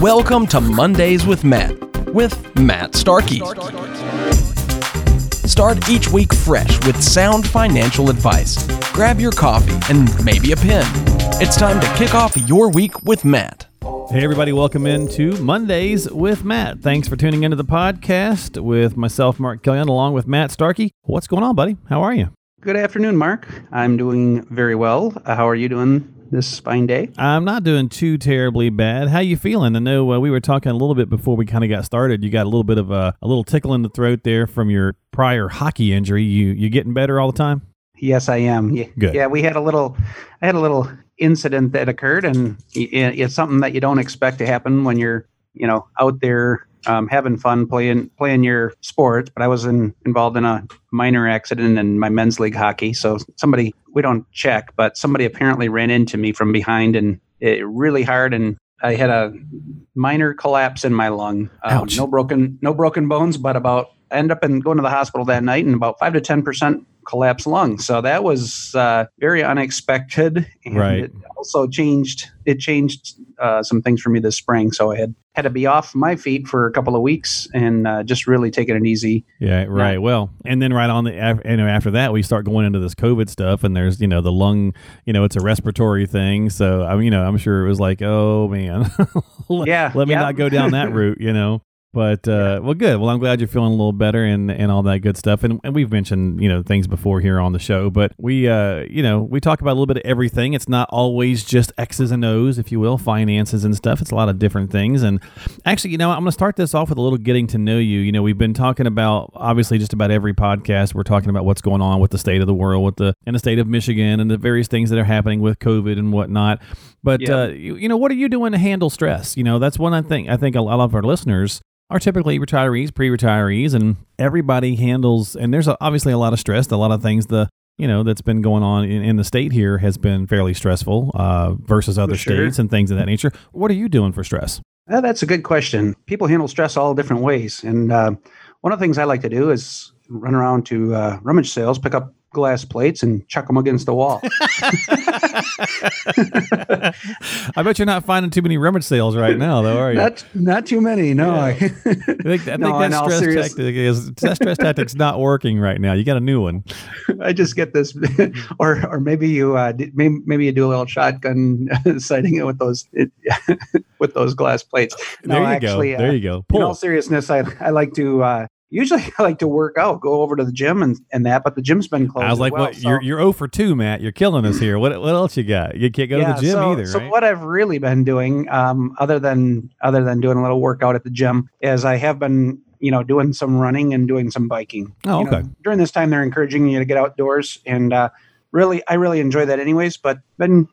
Welcome to Mondays with Matt, with Matt Starkey. Start each week fresh with sound financial advice. Grab your coffee and maybe a pen. It's time to kick off your week with Matt. Hey, everybody, welcome into Mondays with Matt. Thanks for tuning into the podcast with myself, Mark Killian, along with Matt Starkey. What's going on, buddy? How are you? Good afternoon, Mark. I'm doing very well. Uh, how are you doing this fine day? I'm not doing too terribly bad. How you feeling? I know uh, we were talking a little bit before we kind of got started. You got a little bit of a, a little tickle in the throat there from your prior hockey injury. You you getting better all the time? Yes, I am. Yeah, Good. Yeah, we had a little, I had a little incident that occurred, and it's something that you don't expect to happen when you're, you know, out there um, having fun playing playing your sport. But I was in, involved in a minor accident in my men's league hockey. So somebody, we don't check, but somebody apparently ran into me from behind and it really hard, and I had a minor collapse in my lung. Um, Ouch. no broken, no broken bones, but about I ended up in going to the hospital that night and about five to ten percent collapsed lung. So that was uh, very unexpected, and Right. it also changed. It changed uh, some things for me this spring. So I had had to be off my feet for a couple of weeks and uh, just really taking it easy. Yeah, right. Well, and then right on the af- you know after that we start going into this COVID stuff, and there's you know the lung, you know it's a respiratory thing. So I mean, you know I'm sure it was like, oh man, let, Yeah, let me yeah. not go down that route, you know. But uh, well, good. Well, I'm glad you're feeling a little better and, and all that good stuff. And, and we've mentioned you know things before here on the show, but we uh, you know we talk about a little bit of everything. It's not always just X's and O's, if you will, finances and stuff. It's a lot of different things. And actually, you know, I'm going to start this off with a little getting to know you. You know, we've been talking about obviously just about every podcast. We're talking about what's going on with the state of the world, with the in the state of Michigan, and the various things that are happening with COVID and whatnot. But Yeah. uh, you, you know, what are you doing to handle stress? You know, that's one thing I think a lot of our listeners are typically retirees, pre-retirees, and everybody handles. And there's a, obviously a lot of stress, a lot of things. The you know that's been going on in, in the state here has been fairly stressful uh, versus other sure. states and things of that nature. What are you doing for stress? Uh, that's a good question. People handle stress all different ways, and uh, one of the things I like to do is run around to uh, rummage sales, pick up glass plates, and chuck them against the wall. I bet you're not finding too many rummage sales right now, though, are you? not not too many. No, Yeah. I, I think, I think No, in that stress serious- tactic is that stress tactic's not working right now. You got a new one. I just get this, or or maybe you uh, maybe, maybe you do a little shotgun sighting it with those it, with those glass plates. No, there you actually, go. There uh, you go. In all seriousness, I I like to. Uh, Usually, I like to work out, go over to the gym and, and that, but the gym's been closed. I was as like, well, "What? so- You're you're 0 for two, Matt. You're killing us here. What what else you got? You can't go to the gym so, either, So right? what I've really been doing, um, other than other than doing a little workout at the gym, is I have been, you know, doing some running and doing some biking. Oh, You know, okay. during this time, they're encouraging you to get outdoors, and uh, really, I really enjoy that, anyways. But been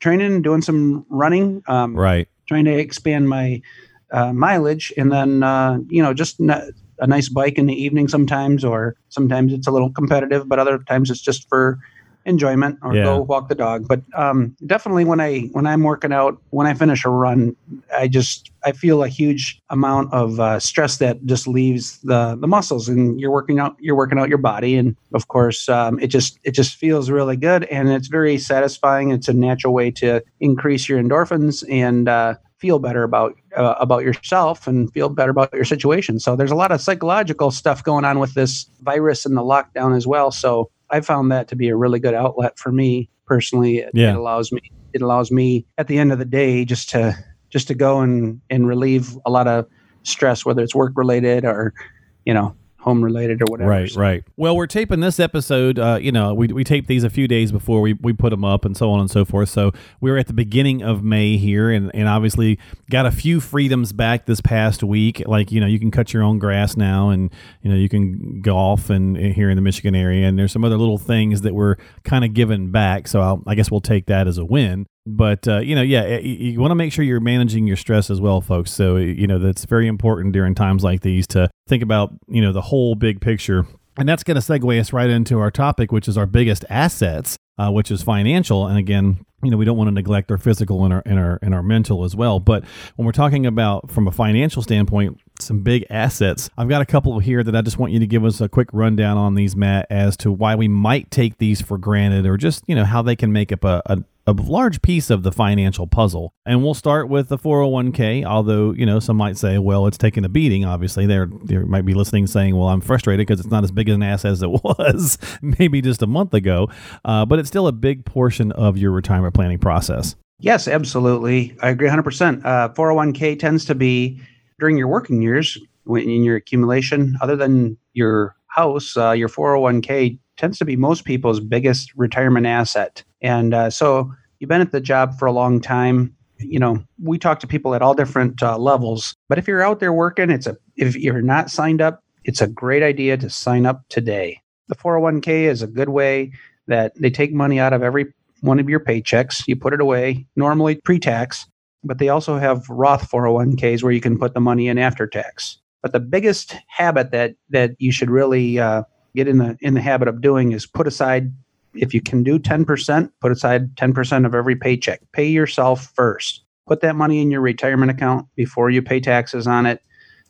training and doing some running, um, Right. trying to expand my uh, mileage, and then uh, you know, just n- a nice bike in the evening sometimes, or sometimes it's a little competitive, but other times it's just for enjoyment or Yeah. go walk the dog. But um, definitely when I when I'm working out, when I finish a run, I just I feel a huge amount of uh, stress that just leaves the the muscles, and you're working out you're working out your body, and of course um, it just it just feels really good, and it's very satisfying. It's a natural way to increase your endorphins and uh, feel better about uh, about yourself and feel better about your situation. So there's a lot of psychological stuff going on with this virus and the lockdown as well. So I found that to be a really good outlet for me personally. It, Yeah. it allows me it allows me at the end of the day just to just to go and and relieve a lot of stress, whether it's work related or you know home related or whatever. Right, So- right. Well, we're taping this episode. Uh, you know, we we taped these a few days before we, we put them up and so on and so forth. So we were at the beginning of May here, and, and obviously got a few freedoms back this past week. Like you know, you can cut your own grass now, and you know you can golf and here in the Michigan area, and there's some other little things that we're kind of given back. So I'll, I guess we'll take that as a win. But uh, you know, yeah, you, you want to make sure you're managing your stress as well, folks. So you know that's very important during times like these to think about you know the whole big picture. And that's going to segue us right into our topic, which is our biggest assets, uh, which is financial. And again, you know, we don't want to neglect our physical and our and our and our mental as well. But when we're talking about from a financial standpoint, some big assets, I've got a couple here that I just want you to give us a quick rundown on these, Matt, as to why we might take these for granted, or just you know how they can make up a, a a large piece of the financial puzzle. And we'll start with the 401k, although, you know, some might say, well, it's taking a beating. Obviously, they're, they might be listening saying, well, I'm frustrated because it's not as big an ass as it was maybe just a month ago. Uh, but it's still a big portion of your retirement planning process. Yes, absolutely. I agree 100%. Uh, 401k tends to be during your working years when in your accumulation, other than your house, uh, your 401k tends to be most people's biggest retirement asset. And uh, so you've been at the job for a long time. You know, we talk to people at all different uh, levels, but if you're out there working, it's a if you're not signed up, it's a great idea to sign up today. The 401k is a good way that they take money out of every one of your paychecks, you put it away, normally pre-tax, but they also have Roth 401ks where you can put the money in after tax. But the biggest habit that that you should really uh, get in the in the habit of doing is put aside if you can do 10%, put aside 10% of every paycheck. Pay yourself first. Put that money in your retirement account before you pay taxes on it.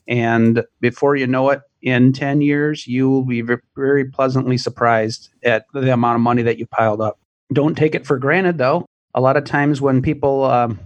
And before you know it, in 10 years, you will be very pleasantly surprised at the amount of money that you piled up. Don't take it for granted, though. A lot of times when people um,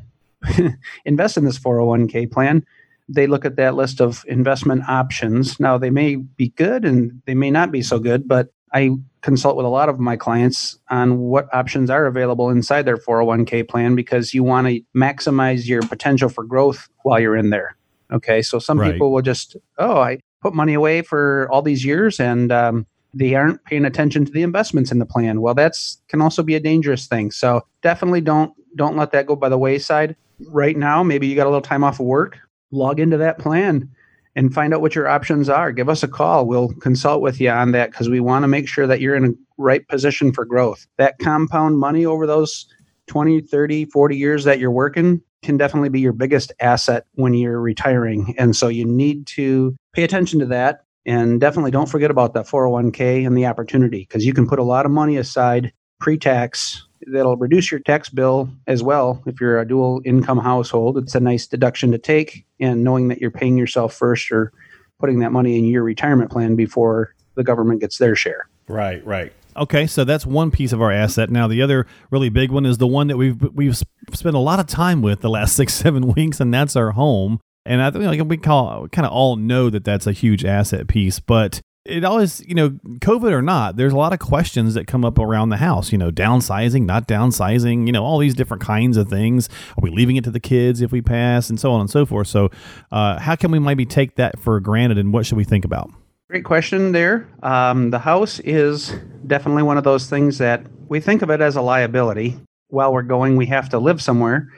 invest in this 401k plan, they look at that list of investment options. Now, they may be good and they may not be so good, but I consult with a lot of my clients on what options are available inside their 401k plan because you want to maximize your potential for growth while you're in there. Okay, so some right. people will just, oh, I put money away for all these years and um, they aren't paying attention to the investments in the plan. Well, that's can also be a dangerous thing. So definitely don't don't let that go by the wayside. Right now, maybe you got a little time off of work log into that plan and find out what your options are. Give us a call. We'll consult with you on that because we want to make sure that you're in a right position for growth. That compound money over those 20, 30, 40 years that you're working can definitely be your biggest asset when you're retiring. And so you need to pay attention to that. And definitely don't forget about that 401k and the opportunity because you can put a lot of money aside pre tax that'll reduce your tax bill as well if you're a dual income household. It's a nice deduction to take, and knowing that you're paying yourself first or putting that money in your retirement plan before the government gets their share. Right, right. Okay, so that's one piece of our asset. Now, the other really big one is the one that we've we've spent a lot of time with the last six seven weeks, and that's our home. And I think we call kind of all know that that's a huge asset piece, but it always, you know, COVID or not, there's a lot of questions that come up around the house, you know, downsizing, not downsizing, you know, all these different kinds of things. Are we leaving it to the kids if we pass and so on and so forth? So, uh, how can we maybe take that for granted and what should we think about? Great question there. Um, the house is definitely one of those things that we think of it as a liability. While we're going, we have to live somewhere.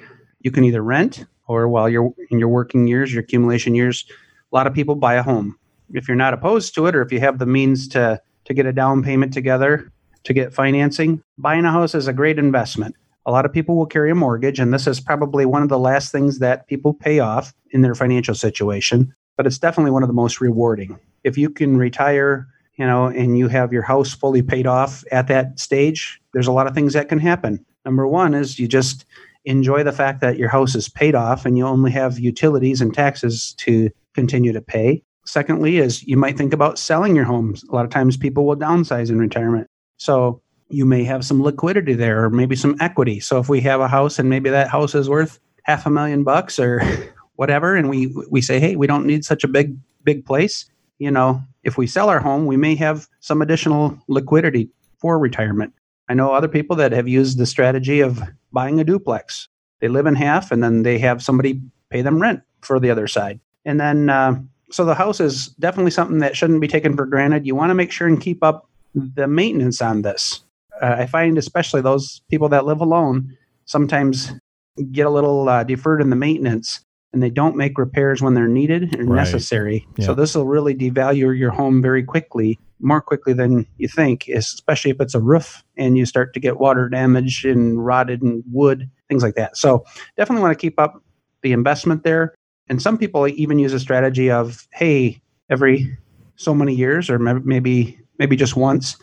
You can either rent or while you're in your working years, your accumulation years, a lot of people buy a home if you're not opposed to it or if you have the means to to get a down payment together to get financing, buying a house is a great investment. A lot of people will carry a mortgage, and this is probably one of the last things that people pay off in their financial situation, but it's definitely one of the most rewarding. If you can retire, you know, and you have your house fully paid off at that stage, there's a lot of things that can happen. Number one is you just enjoy the fact that your house is paid off and you only have utilities and taxes to continue to pay. Secondly, is you might think about selling your homes. A lot of times people will downsize in retirement. So you may have some liquidity there or maybe some equity. So if we have a house and maybe that house is worth half a million bucks or whatever, and we we say, hey, we don't need such a big big place. You know, if we sell our home, we may have some additional liquidity for retirement. I know other people that have used the strategy of buying a duplex. They live in half, and then they have somebody pay them rent for the other side. And then uh, so the house is definitely something that shouldn't be taken for granted. You want to make sure and keep up the maintenance on this. Uh, I find especially those people that live alone sometimes get a little uh, deferred in the maintenance and they don't make repairs when they're needed and right. necessary. Yeah. So this will really devalue your home very quickly, more quickly than you think, especially if it's a roof and you start to get water damage and rotted and wood, things like that. So definitely want to keep up the investment there. And some people even use a strategy of, hey, every so many years, or maybe maybe just once,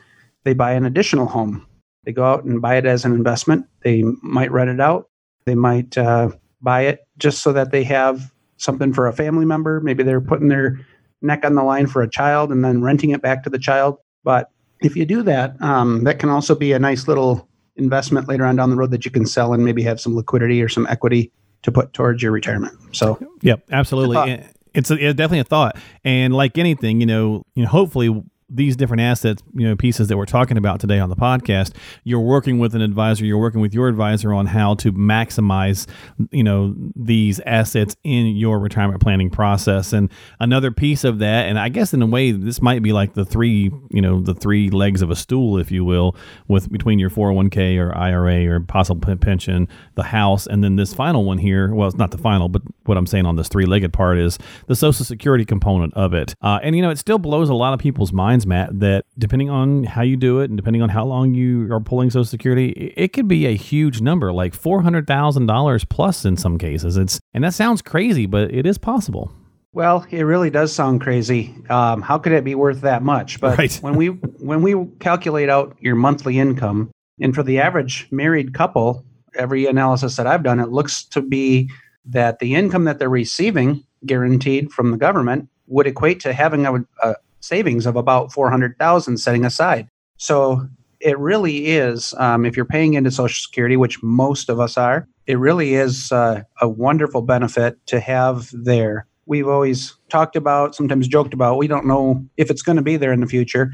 they buy an additional home. They go out and buy it as an investment. They might rent it out. They might uh, buy it just so that they have something for a family member. Maybe they're putting their neck on the line for a child and then renting it back to the child. But if you do that, um, that can also be a nice little investment later on down the road that you can sell and maybe have some liquidity or some equity to put towards your retirement. So, yep, absolutely. Uh, it's, a, it's definitely a thought. And like anything, you know, you know, hopefully these different assets, you know, pieces that we're talking about today on the podcast, you're working with an advisor, you're working with your advisor on how to maximize, you know, these assets in your retirement planning process. And another piece of that, and I guess in a way, this might be like the three, you know, the three legs of a stool, if you will, with between your 401k or IRA or possible pension, the house, and then this final one here. Well, it's not the final, but what I'm saying on this three legged part is the Social Security component of it. Uh, and, you know, it still blows a lot of people's minds Matt, that depending on how you do it and depending on how long you are pulling Social Security, it could be a huge number, like four hundred thousand dollars plus in some cases. It's and that sounds crazy, but it is possible. Well, it really does sound crazy. Um, how could it be worth that much? But right. when we when we calculate out your monthly income, and for the average married couple, every analysis that I've done, it looks to be that the income that they're receiving guaranteed from the government would equate to having a, a, savings of about 400,000 setting aside. So it really is, um, if you're paying into Social Security, which most of us are, it really is uh, a wonderful benefit to have there. We've always talked about, sometimes joked about, we don't know if it's going to be there in the future.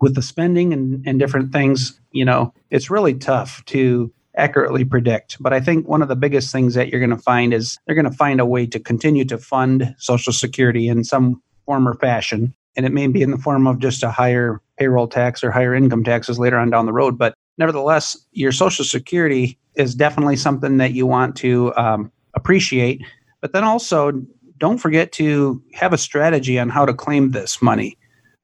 With the spending and, and different things, you know, it's really tough to accurately predict. But I think one of the biggest things that you're going to find is they're going to find a way to continue to fund Social Security in some form or fashion and it may be in the form of just a higher payroll tax or higher income taxes later on down the road. But nevertheless, your Social Security is definitely something that you want to um, appreciate. But then also, don't forget to have a strategy on how to claim this money.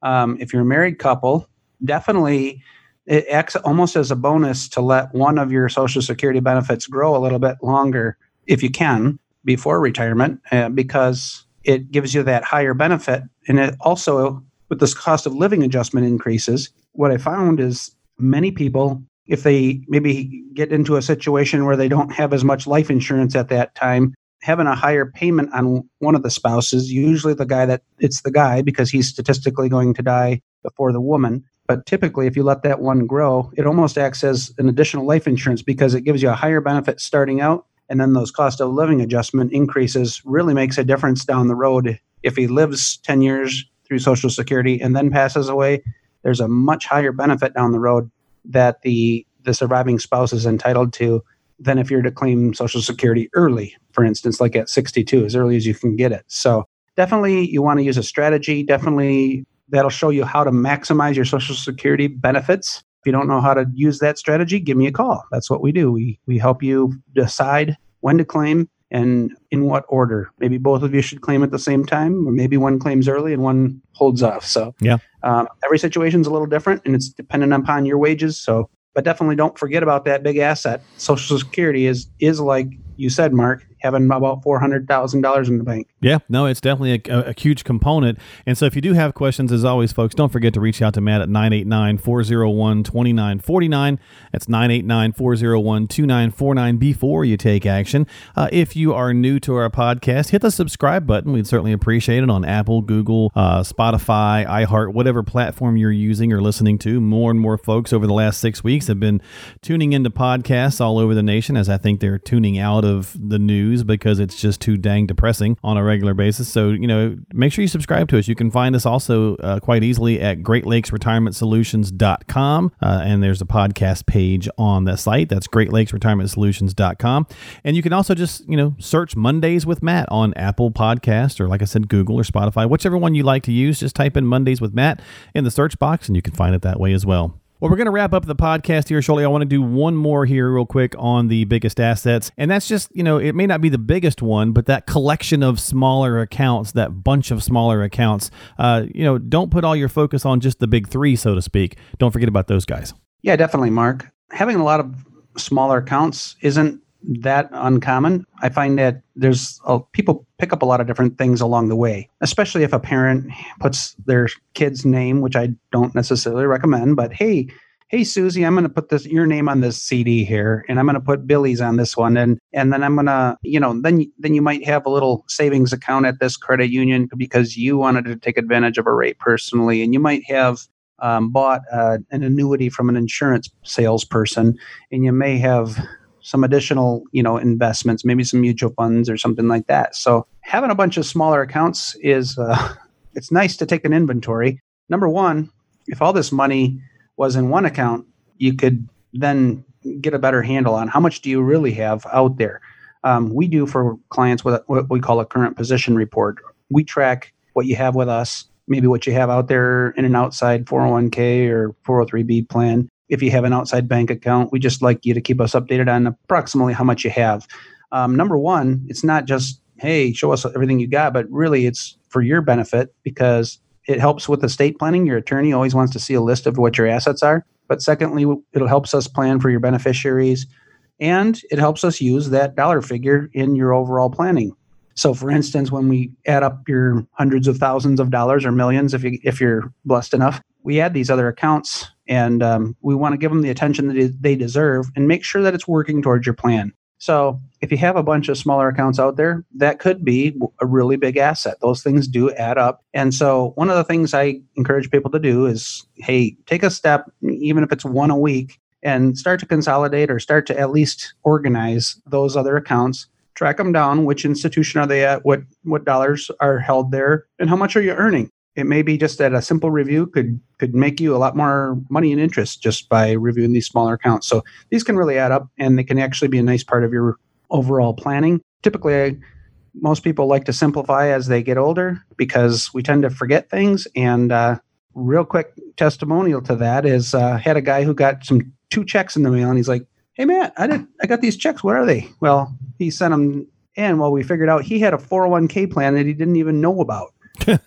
Um, if you're a married couple, definitely it acts almost as a bonus to let one of your Social Security benefits grow a little bit longer if you can before retirement, uh, because it gives you that higher benefit. And it also, with this cost of living adjustment increases, what I found is many people, if they maybe get into a situation where they don't have as much life insurance at that time, having a higher payment on one of the spouses, usually the guy that it's the guy because he's statistically going to die before the woman. But typically, if you let that one grow, it almost acts as an additional life insurance because it gives you a higher benefit starting out and then those cost of living adjustment increases really makes a difference down the road. If he lives 10 years through social security and then passes away there's a much higher benefit down the road that the the surviving spouse is entitled to than if you're to claim social security early for instance like at 62 as early as you can get it. So definitely you want to use a strategy. Definitely that'll show you how to maximize your social security benefits you don't know how to use that strategy, give me a call. That's what we do. We we help you decide when to claim and in what order. Maybe both of you should claim at the same time, or maybe one claims early and one holds off. So yeah, um, every situation is a little different, and it's dependent upon your wages. So, but definitely don't forget about that big asset. Social Security is is like you said, Mark, having about four hundred thousand dollars in the bank. Yeah, no, it's definitely a, a, huge component. And so, if you do have questions, as always, folks, don't forget to reach out to Matt at 989-401-2949. That's 989-401-2949 before you take action. Uh, if you are new to our podcast, hit the subscribe button. We'd certainly appreciate it on Apple, Google, uh, Spotify, iHeart, whatever platform you're using or listening to. More and more folks over the last six weeks have been tuning into podcasts all over the nation, as I think they're tuning out of the news because it's just too dang depressing on a regular basis. So, you know, make sure you subscribe to us. You can find us also uh, quite easily at Great Lakes Retirement Solutions.com. Uh, and there's a podcast page on the site. That's Great Lakes Retirement Solutions.com. And you can also just, you know, search Mondays with Matt on Apple Podcast or, like I said, Google or Spotify, whichever one you like to use. Just type in Mondays with Matt in the search box and you can find it that way as well. Well, we're going to wrap up the podcast here shortly. I want to do one more here, real quick, on the biggest assets. And that's just, you know, it may not be the biggest one, but that collection of smaller accounts, that bunch of smaller accounts, uh, you know, don't put all your focus on just the big three, so to speak. Don't forget about those guys. Yeah, definitely, Mark. Having a lot of smaller accounts isn't that uncommon. I find that there's a, people pick up a lot of different things along the way, especially if a parent puts their kid's name, which I don't necessarily recommend, but hey, hey Susie, I'm going to put this your name on this CD here, and I'm going to put Billy's on this one, and and then I'm going to, you know, then then you might have a little savings account at this credit union because you wanted to take advantage of a rate personally, and you might have um, bought uh, an annuity from an insurance salesperson, and you may have some additional, you know, investments, maybe some mutual funds or something like that. So having a bunch of smaller accounts is uh, it's nice to take an inventory. Number one, if all this money was in one account, you could then get a better handle on how much do you really have out there. Um, we do for clients what, what we call a current position report. We track what you have with us, maybe what you have out there in an outside 401k or 403b plan, if you have an outside bank account, we just like you to keep us updated on approximately how much you have. Um, number one, it's not just, hey, show us everything you got, but really it's for your benefit because it helps with estate planning. Your attorney always wants to see a list of what your assets are. But secondly, it helps us plan for your beneficiaries and it helps us use that dollar figure in your overall planning. So, for instance, when we add up your hundreds of thousands of dollars or millions, if you if you're blessed enough, we add these other accounts and um, we want to give them the attention that they deserve and make sure that it's working towards your plan. So, if you have a bunch of smaller accounts out there, that could be a really big asset. Those things do add up. And so, one of the things I encourage people to do is hey, take a step, even if it's one a week, and start to consolidate or start to at least organize those other accounts. Track them down. Which institution are they at? What what dollars are held there, and how much are you earning? It may be just that a simple review could could make you a lot more money and interest just by reviewing these smaller accounts. So these can really add up, and they can actually be a nice part of your overall planning. Typically, most people like to simplify as they get older because we tend to forget things. And uh, real quick testimonial to that is uh, had a guy who got some two checks in the mail, and he's like, "Hey Matt, I did I got these checks. What are they?" Well, he sent them in. Well, we figured out he had a 401k plan that he didn't even know about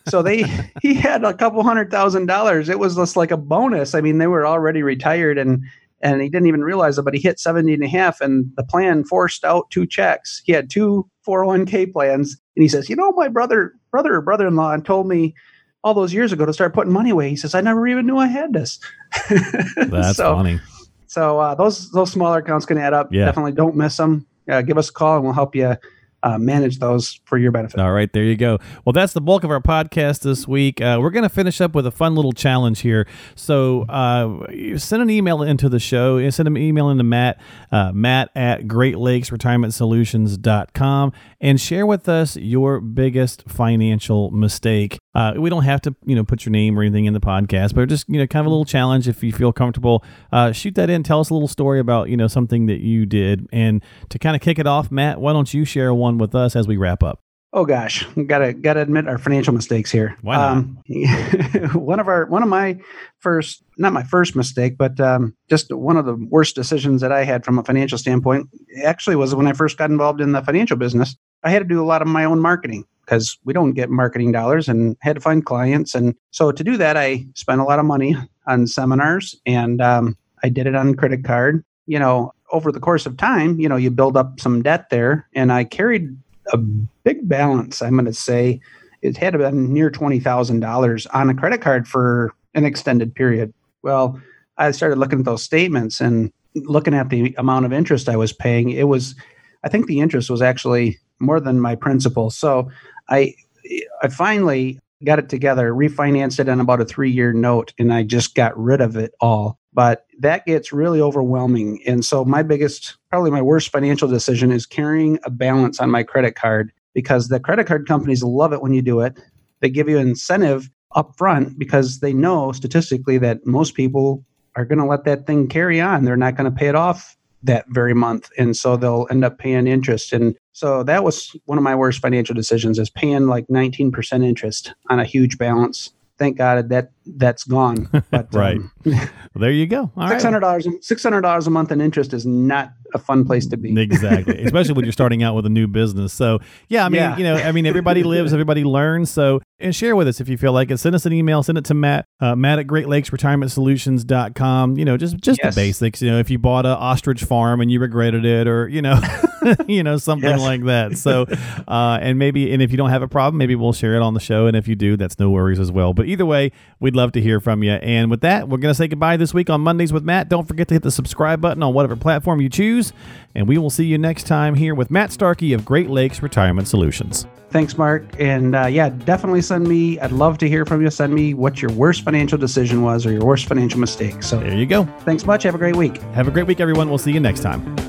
so they he had a couple hundred thousand dollars. It was just like a bonus. I mean, they were already retired and and he didn't even realize it, but he hit 70 and a half and the plan forced out two checks. He had two 401k plans and he says, "You know, my brother brother or brother-in-law told me all those years ago to start putting money away." He says, "I never even knew I had this." That's so, funny. So uh, those those smaller accounts can add up. Yeah. Definitely don't miss them. Uh, give us a call and we'll help you uh, manage those for your benefit. All right, there you go. Well, that's the bulk of our podcast this week. Uh, we're going to finish up with a fun little challenge here. So uh, send an email into the show. Send an email into Matt, uh, Matt at Great Lakes Retirement Solutions.com and share with us your biggest financial mistake. Uh, we don't have to, you know, put your name or anything in the podcast, but just, you know, kind of a little challenge if you feel comfortable. Uh, shoot that in. Tell us a little story about, you know, something that you did. And to kind of kick it off, Matt, why don't you share one with us as we wrap up? Oh gosh, gotta gotta admit our financial mistakes here. Why? Um, one of our one of my first, not my first mistake, but um, just one of the worst decisions that I had from a financial standpoint. Actually, was when I first got involved in the financial business. I had to do a lot of my own marketing because we don't get marketing dollars and had to find clients. And so to do that, I spent a lot of money on seminars and um, I did it on credit card. You know, over the course of time, you know, you build up some debt there. And I carried a big balance, I'm going to say. It had been near $20,000 on a credit card for an extended period. Well, I started looking at those statements and looking at the amount of interest I was paying. It was, I think the interest was actually more than my principal. So I I finally got it together, refinanced it on about a three year note, and I just got rid of it all. But that gets really overwhelming. And so my biggest, probably my worst financial decision is carrying a balance on my credit card because the credit card companies love it when you do it. They give you incentive up front because they know statistically that most people are going to let that thing carry on. They're not going to pay it off that very month and so they'll end up paying interest and so that was one of my worst financial decisions is paying like 19% interest on a huge balance thank god that that's gone but, right um, well, there you go $600 $600 a month in interest is not a fun place to be. exactly, especially when you're starting out with a new business. So yeah, I mean, yeah. you know, I mean, everybody lives, everybody learns. So and share with us if you feel like it. Send us an email. Send it to Matt. Uh, Matt at Great Lakes Retirement Solutions.com. You know, just just yes. the basics. You know, if you bought a ostrich farm and you regretted it, or you know, you know something yes. like that. So, uh, and maybe and if you don't have a problem, maybe we'll share it on the show. And if you do, that's no worries as well. But either way, we'd love to hear from you. And with that, we're going to say goodbye this week on Mondays with Matt. Don't forget to hit the subscribe button on whatever platform you choose. And we will see you next time here with Matt Starkey of Great Lakes Retirement Solutions. Thanks, Mark. And uh, yeah, definitely send me. I'd love to hear from you. Send me what your worst financial decision was or your worst financial mistake. So there you go. Thanks much. Have a great week. Have a great week, everyone. We'll see you next time.